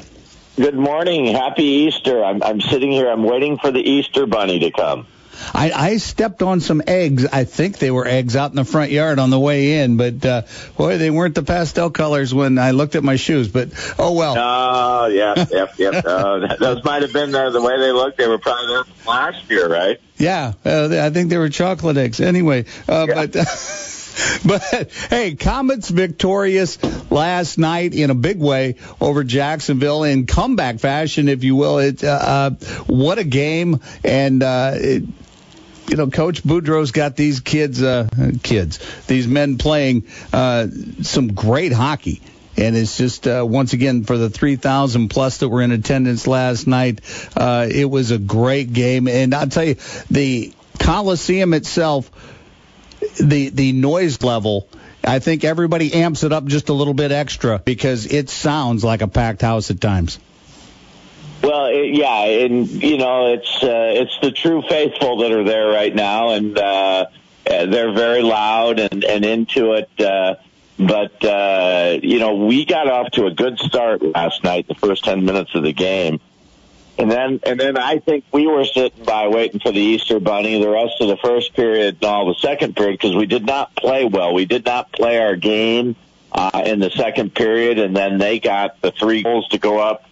S18: Good morning. Happy Easter. I'm, I'm sitting here. I'm waiting for the Easter bunny to come.
S2: I, I stepped on some eggs. I think they were eggs out in the front yard on the way in, but uh, boy, they weren't the pastel colors when I looked at my shoes. But oh well.
S18: Oh yeah, yep, yep. (laughs) Uh, those might have been uh, the way they looked. They were probably there last year, right?
S2: Yeah, uh, I think they were chocolate eggs. Anyway, uh, yeah. but. (laughs) But hey, Comets victorious last night in a big way over Jacksonville in comeback fashion, if you will. It uh, what a game, and uh, it, you know, Coach Boudreau's got these kids, uh, kids, these men playing uh, some great hockey. And it's just uh, once again for the 3,000 plus that were in attendance last night. Uh, it was a great game, and I'll tell you, the Coliseum itself, the the noise level. I think everybody amps it up just a little bit extra because it sounds like a packed house at times.
S18: Well, it, yeah, and you know, it's uh, it's the true faithful that are there right now, and uh, they're very loud and and into it. Uh, but uh, you know, we got off to a good start last night, the first ten minutes of the game, and then and then I think we were sitting by waiting for the Easter Bunny the rest of the first period and all the second period because we did not play well. We did not play our game uh, in the second period, and then they got the three goals to go up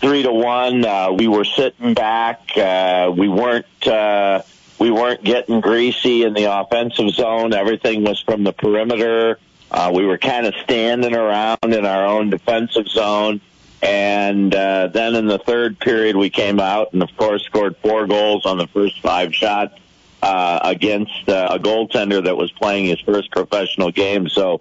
S18: three to one. Uh, we were sitting back. Uh, we weren't. Uh, we weren't getting greasy in the offensive zone. Everything was from the perimeter. Uh, we were kind of standing around in our own defensive zone. And uh, then in the third period, we came out and, of course, scored four goals on the first five shots uh, against uh, a goaltender that was playing his first professional game. So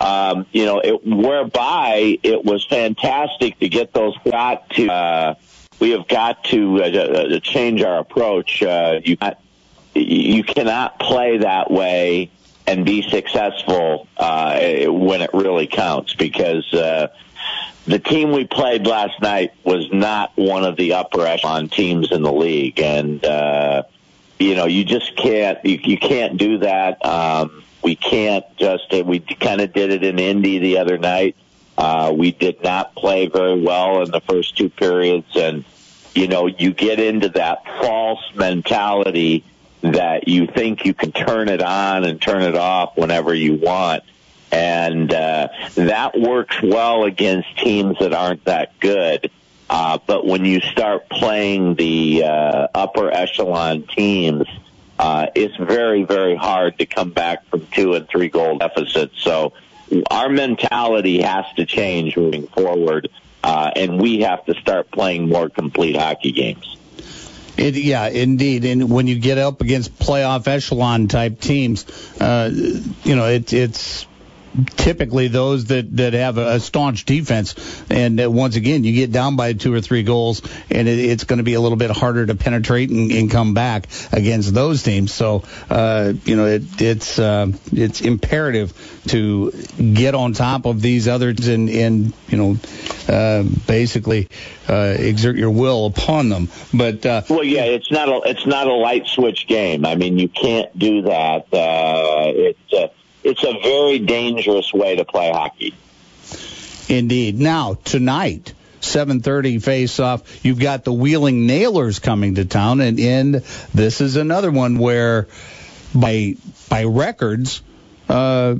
S18: um, you know, it, whereby it was fantastic to get those got to. Uh, we have got to uh, change our approach. Uh, you you cannot play that way and be successful uh, when it really counts because uh, the team we played last night was not one of the upper echelon teams in the league, and uh, you know you just can't you, you can't do that. Um, we can't just we kind of did it in Indy the other night. Uh, we did not play very well in the first two periods, and you know you get into that false mentality that you think you can turn it on and turn it off whenever you want. And uh, that works well against teams that aren't that good. Uh, but when you start playing the uh, upper echelon teams, uh, it's very, very hard to come back from two and three goal deficits. So our mentality has to change moving forward, uh, and we have to start playing more complete hockey games.
S2: It, yeah, indeed. And when you get up against playoff echelon type teams, uh, you know, it, it's typically those that that have a, staunch defense. And uh, once again, you get down by two or three goals, and it, it's going to be a little bit harder to penetrate and, and come back against those teams. So, uh, you know, it, it's uh, it's imperative to get on top of these others and and you know, uh, basically uh, exert your will upon them. But uh,
S18: well, yeah, it's not a it's not a light switch game. I mean, you can't do that. Uh, it's it's a very dangerous way to play hockey.
S2: Indeed. Now tonight. 7:30 face-off. You've got the Wheeling Nailers coming to town, and, and this is another one where, by by records, uh,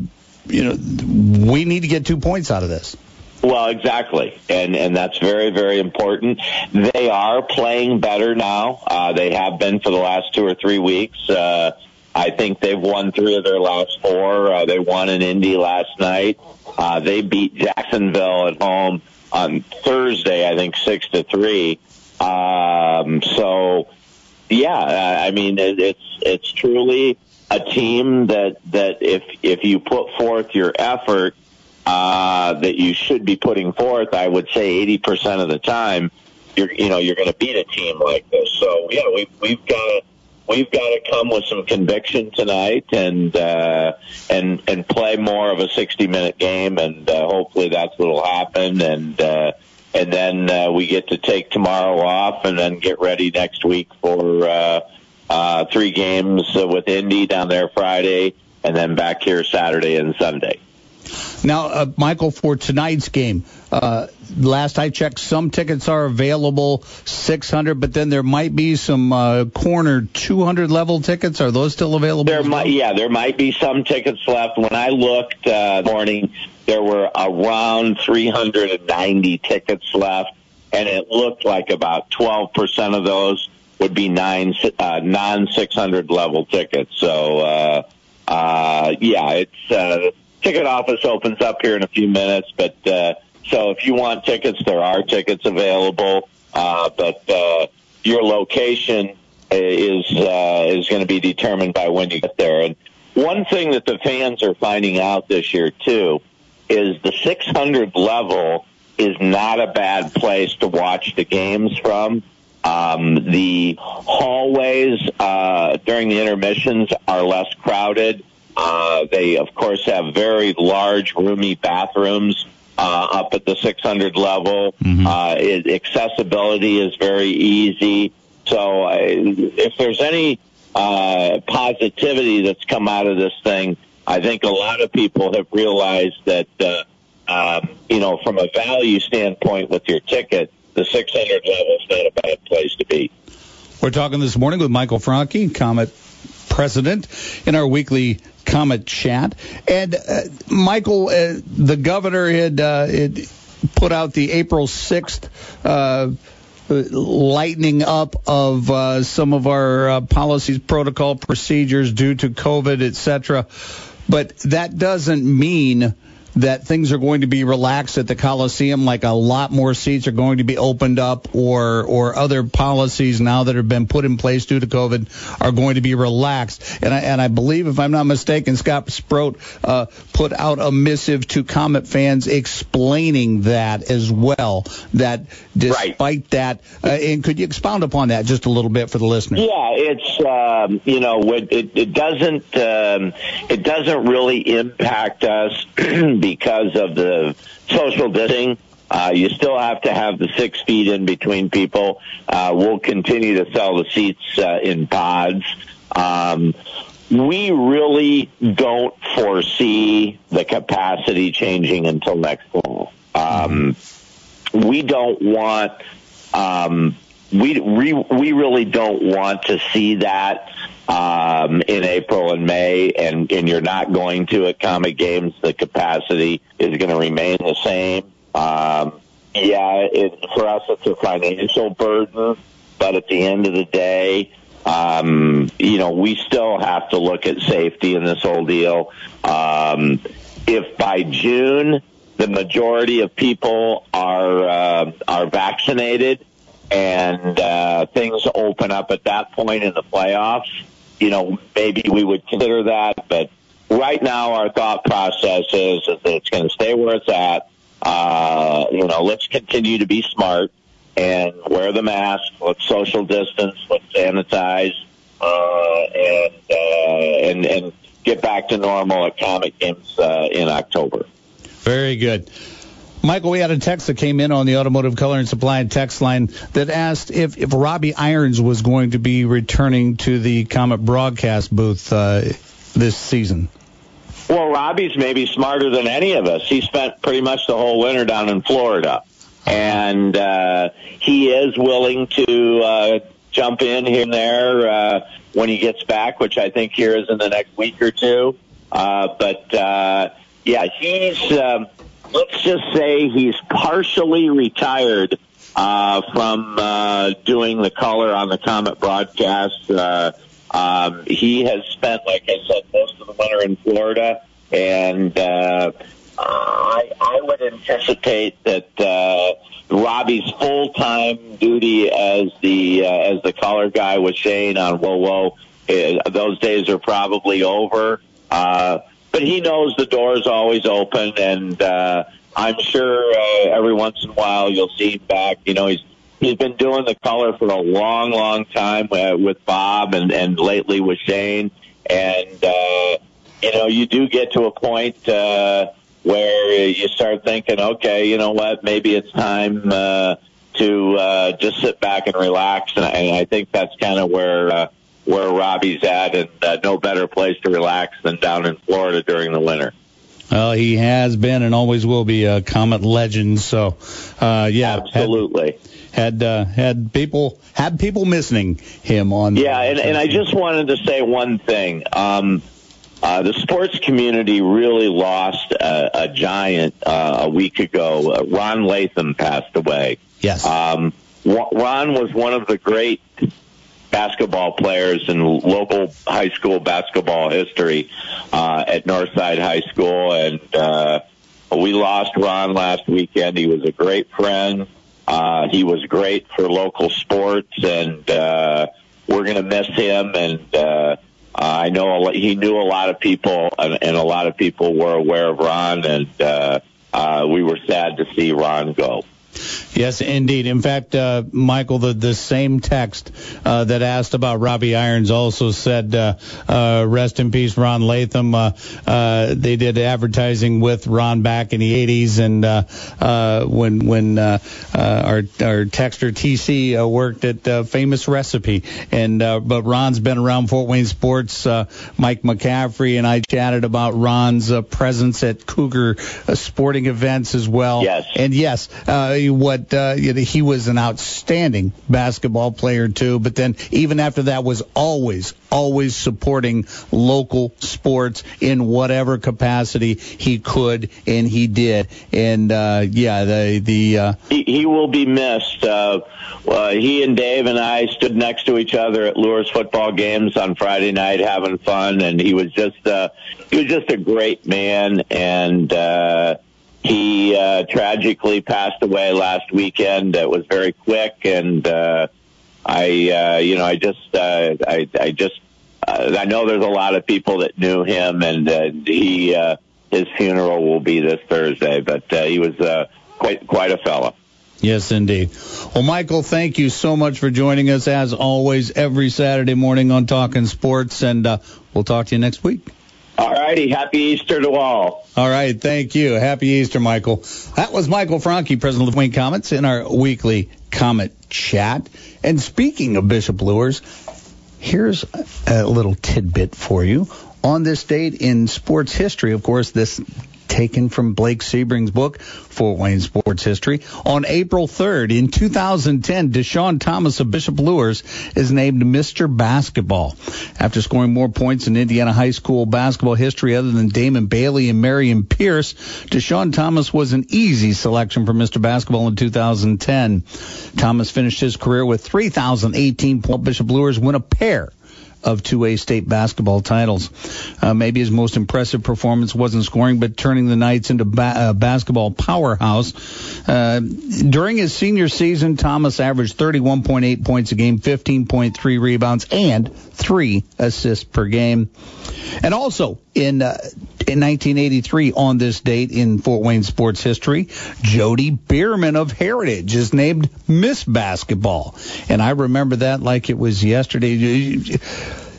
S2: you know, we need to get two points out of this.
S18: Well, exactly, and and that's very very important. They are playing better now. Uh, they have been for the last two or three weeks. Uh, I think they've won three of their last four. Uh, they won in Indy last night. Uh, they beat Jacksonville at home on Thursday, I think six to three. Um, so, yeah, I mean it, it's it's truly a team that that if if you put forth your effort uh, that you should be putting forth, I would say eighty percent of the time, you're you know you're going to beat a team like this. So yeah, we we've got to we've got to come with some conviction tonight and uh, and and play more of a 60 minute game, and uh, hopefully that's what'll happen. And uh, and then uh, we get to take tomorrow off, and then get ready next week for uh, uh, three games with Indy down there Friday, and then back here Saturday and Sunday.
S2: Now, uh, Michael, for tonight's game, uh, last I checked, some tickets are available 600, but then there might be some uh, corner 200 level tickets. Are those still available?
S18: There might, yeah, there might be some tickets left. When I looked uh, morning, there were around 390 tickets left, and it looked like about 12% of those would be nine uh, non 600 level tickets. So, uh, uh, yeah, it's. Uh, ticket office opens up here in a few minutes, but uh, so if you want tickets, there are tickets available. Uh, but uh, your location is uh, is going to be determined by when you get there. And one thing that the fans are finding out this year too is the 600 level is not a bad place to watch the games from. Um, the hallways uh, during the intermissions are less crowded. Uh, they, of course, have very large, roomy bathrooms uh, up at the 600 level. Mm-hmm. Uh, it, accessibility is very easy. So, uh, if there's any uh, positivity that's come out of this thing, I think a lot of people have realized that, uh, um, you know, from a value standpoint with your ticket, the 600 level is not a bad place to be.
S2: We're talking this morning with Michael Franke, Comet president, in our weekly Comet chat. And uh, Michael, uh, the governor had, uh, had, put out the April 6th uh, lightening up of uh, some of our uh, policies, protocol, procedures due to COVID, etc. But that doesn't mean that things are going to be relaxed at the Coliseum, like a lot more seats are going to be opened up, or or other policies now that have been put in place due to COVID are going to be relaxed. And I, and I believe, if I'm not mistaken, Scott Sproat uh, put out a missive to Comet fans explaining that as well. That despite right. that, uh, and could you expound upon that just a little bit for the listeners?
S18: Yeah, it's um, you know it, it, it doesn't um, it doesn't really impact us (clears throat) because of the social distancing. Uh, you still have to have the six feet in between people. Uh, we'll continue to sell the seats uh, in pods. Um, we really don't foresee the capacity changing until next fall. Um, we don't want um, we, we we really don't want to see that um, in April and May, and and you're not going to at Comet Games. The capacity is going to remain the same. Um, yeah, it, for us it's a financial burden, but at the end of the day, um, you know, we still have to look at safety in this whole deal. Um, if by June the majority of people are uh, are vaccinated and uh, things open up at that point in the playoffs, you know, maybe we would consider that. But right now, our thought process is that it's going to stay where it's at. Uh, you know, let's continue to be smart and wear the mask. Let's social distance. Let's sanitize, uh, and uh, and and get back to normal at Comet Games uh, in October.
S2: Very good. Michael, we had a text that came in on the Automotive Color and Supply text line that asked if, if Robbie Irons was going to be returning to the Comet broadcast booth uh, this season.
S18: Well, Robbie's maybe smarter than any of us. He spent pretty much the whole winter down in Florida, and uh, he is willing to uh, jump in here and there uh, when he gets back, which I think here is in the next week or two. Uh, but uh, yeah, he's. Um, let's just say he's partially retired uh, from uh, doing the color on the Comet broadcast. Uh, um, he has spent, like I said, most of the winter in Florida, and uh, I, I would anticipate that uh, Robbie's full time duty as the uh, as the color guy with Shane on WOWO, uh, those days are probably over. Uh, but he knows the door is always open, and uh, I'm sure uh, every once in a while you'll see him back. You know, he's he's been doing the color for a long, long time uh, with Bob, and and lately with Shane, and uh, you know, you do get to a point. Uh, where you start thinking, okay, you know what, maybe it's time uh, to uh, just sit back and relax, and I, and I think that's kind of where uh, where Robbie's at, and uh, no better place to relax than down in Florida during the winter.
S2: Well, he has been and always will be a Comet legend. So, uh, yeah,
S18: absolutely.
S2: Had had, uh, had people had people missing him on.
S18: Yeah, and, and I just wanted to say one thing. Um, uh, the sports community really lost a, a giant uh, a week ago. Uh, Ron Latham passed away.
S2: Yes.
S18: Um, Ron was one of the great basketball players in local high school basketball history uh, at Northside High School, and uh, we lost Ron last weekend. He was a great friend. Uh, he was great for local sports, and uh, we're going to miss him. And uh, I know a lot, he knew a lot of people, and, and a lot of people were aware of Ron, and uh, uh, we were sad to see Ron go.
S2: Yes, indeed. In fact, uh, Michael, the, the same text uh, that asked about Robbie Irons also said, uh, uh "Rest in peace, Ron Latham." Uh, uh, they did advertising with Ron back in the '80s, and when when our our texter TC worked at Famous Recipe, and but Ron's been around Fort Wayne sports. Mike McCaffrey and I chatted about Ron's presence at Cougar sporting events as well.
S18: Yes,
S2: and yes you what, uh, he was an outstanding basketball player too. But then even after that, was always, always supporting local sports in whatever capacity he could, and he did. And uh, yeah, the the uh,
S18: he, he will be missed. Uh, uh, he and Dave and I stood next to each other at Luers football games on Friday night, having fun, and he was just uh, he was just a great man, and uh, he uh, tragically passed away last weekend. It was very quick, and uh, I, uh, you know, I just, uh, I, I just, uh, I know there's a lot of people that knew him, and uh, he, uh, his funeral will be this Thursday. But uh, he was uh, quite, quite a fella.
S2: Yes, indeed. Well, Michael, thank you so much for joining us as always every Saturday morning on Talking Sports, and uh, we'll talk to you next week.
S18: All righty. Happy Easter to all.
S2: All right. Thank you. Happy Easter, Michael. That was Michael Franke, president of Wayne Comets, in our weekly Comet chat. And speaking of Bishop Luers, here's a little tidbit for you. On this date in sports history, of course, this taken from Blake Sebring's book, Fort Wayne Sports History. On April 3rd, in 2010, Deshaun Thomas of Bishop Luers is named Mr. Basketball. After scoring more points in Indiana high school basketball history other than Damon Bailey and Marion Pierce, Deshaun Thomas was an easy selection for Mr. Basketball in 2010. Thomas finished his career with 3,018 points. Bishop Luers win a pair of 2A state basketball titles. Uh, maybe his most impressive performance wasn't scoring, but turning the Knights into ba- uh, basketball powerhouse. Uh, during his senior season, Thomas averaged 31.8 points a game, 15.3 rebounds, and three assists per game. And also in uh, in 1983, on this date in Fort Wayne sports history, Jody Beerman of Heritage is named Miss Basketball, and I remember that like it was yesterday.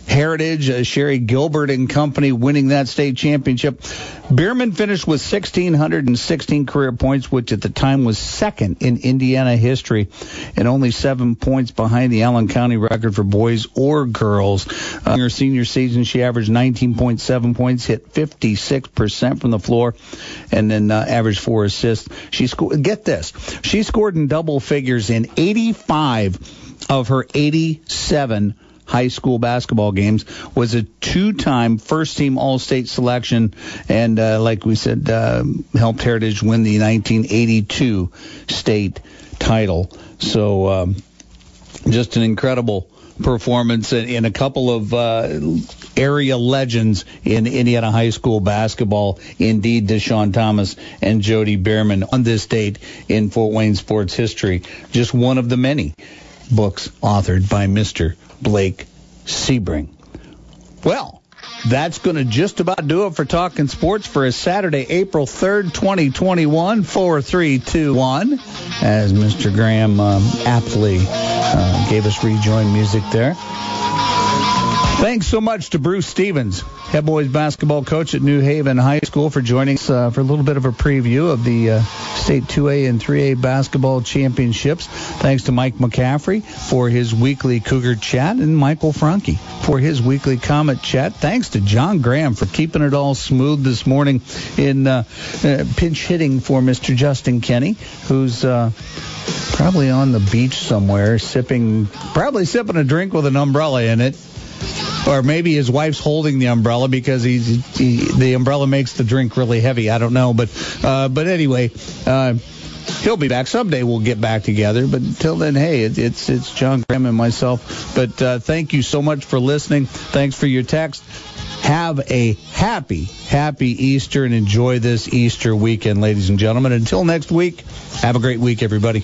S2: Heritage, uh, Sherry Gilbert and company winning that state championship. Beerman finished with 1,616 career points, which at the time was second in Indiana history, and only seven points behind the Allen County record for boys or girls. Uh, in her senior season, she averaged 19.7 points, hit 56% from the floor, and then uh, averaged four assists. She scored. Get this, she scored in double figures in 85 of her 87 high school basketball games, was a two-time first-team All-State selection, and uh, like we said, uh, helped Heritage win the 1982 state title. So um, just an incredible performance in a couple of uh, area legends in Indiana high school basketball. Indeed, Deshaun Thomas and Jody Beerman on this date in Fort Wayne sports history. Just one of the many books authored by Mr. Blake Sebring. Well, that's going to just about do it for Talking Sports for a Saturday, April 3rd, 2021, 4321, as Mr. Graham um, aptly uh, gave us rejoin music there. Thanks so much to Bruce Stevens, head boys basketball coach at New Haven High School, for joining us uh, for a little bit of a preview of the uh, state 2A and 3A basketball championships. Thanks to Mike McCaffrey for his weekly Cougar chat and Michael Franke for his weekly Comet chat. Thanks to John Graham for keeping it all smooth this morning in uh, uh pinch hitting for Mr. Justin Kenny, who's uh, probably on the beach somewhere sipping, probably sipping a drink with an umbrella in it or maybe his wife's holding the umbrella because he's he, the umbrella makes the drink really heavy. I don't know, but uh, but anyway. Uh, He'll be back someday. We'll get back together, but until then, hey, it, it's it's John Graham and myself. But uh, thank you so much for listening. Thanks for your text. Have a happy, happy Easter and enjoy this Easter weekend, ladies and gentlemen. Until next week, have a great week, everybody.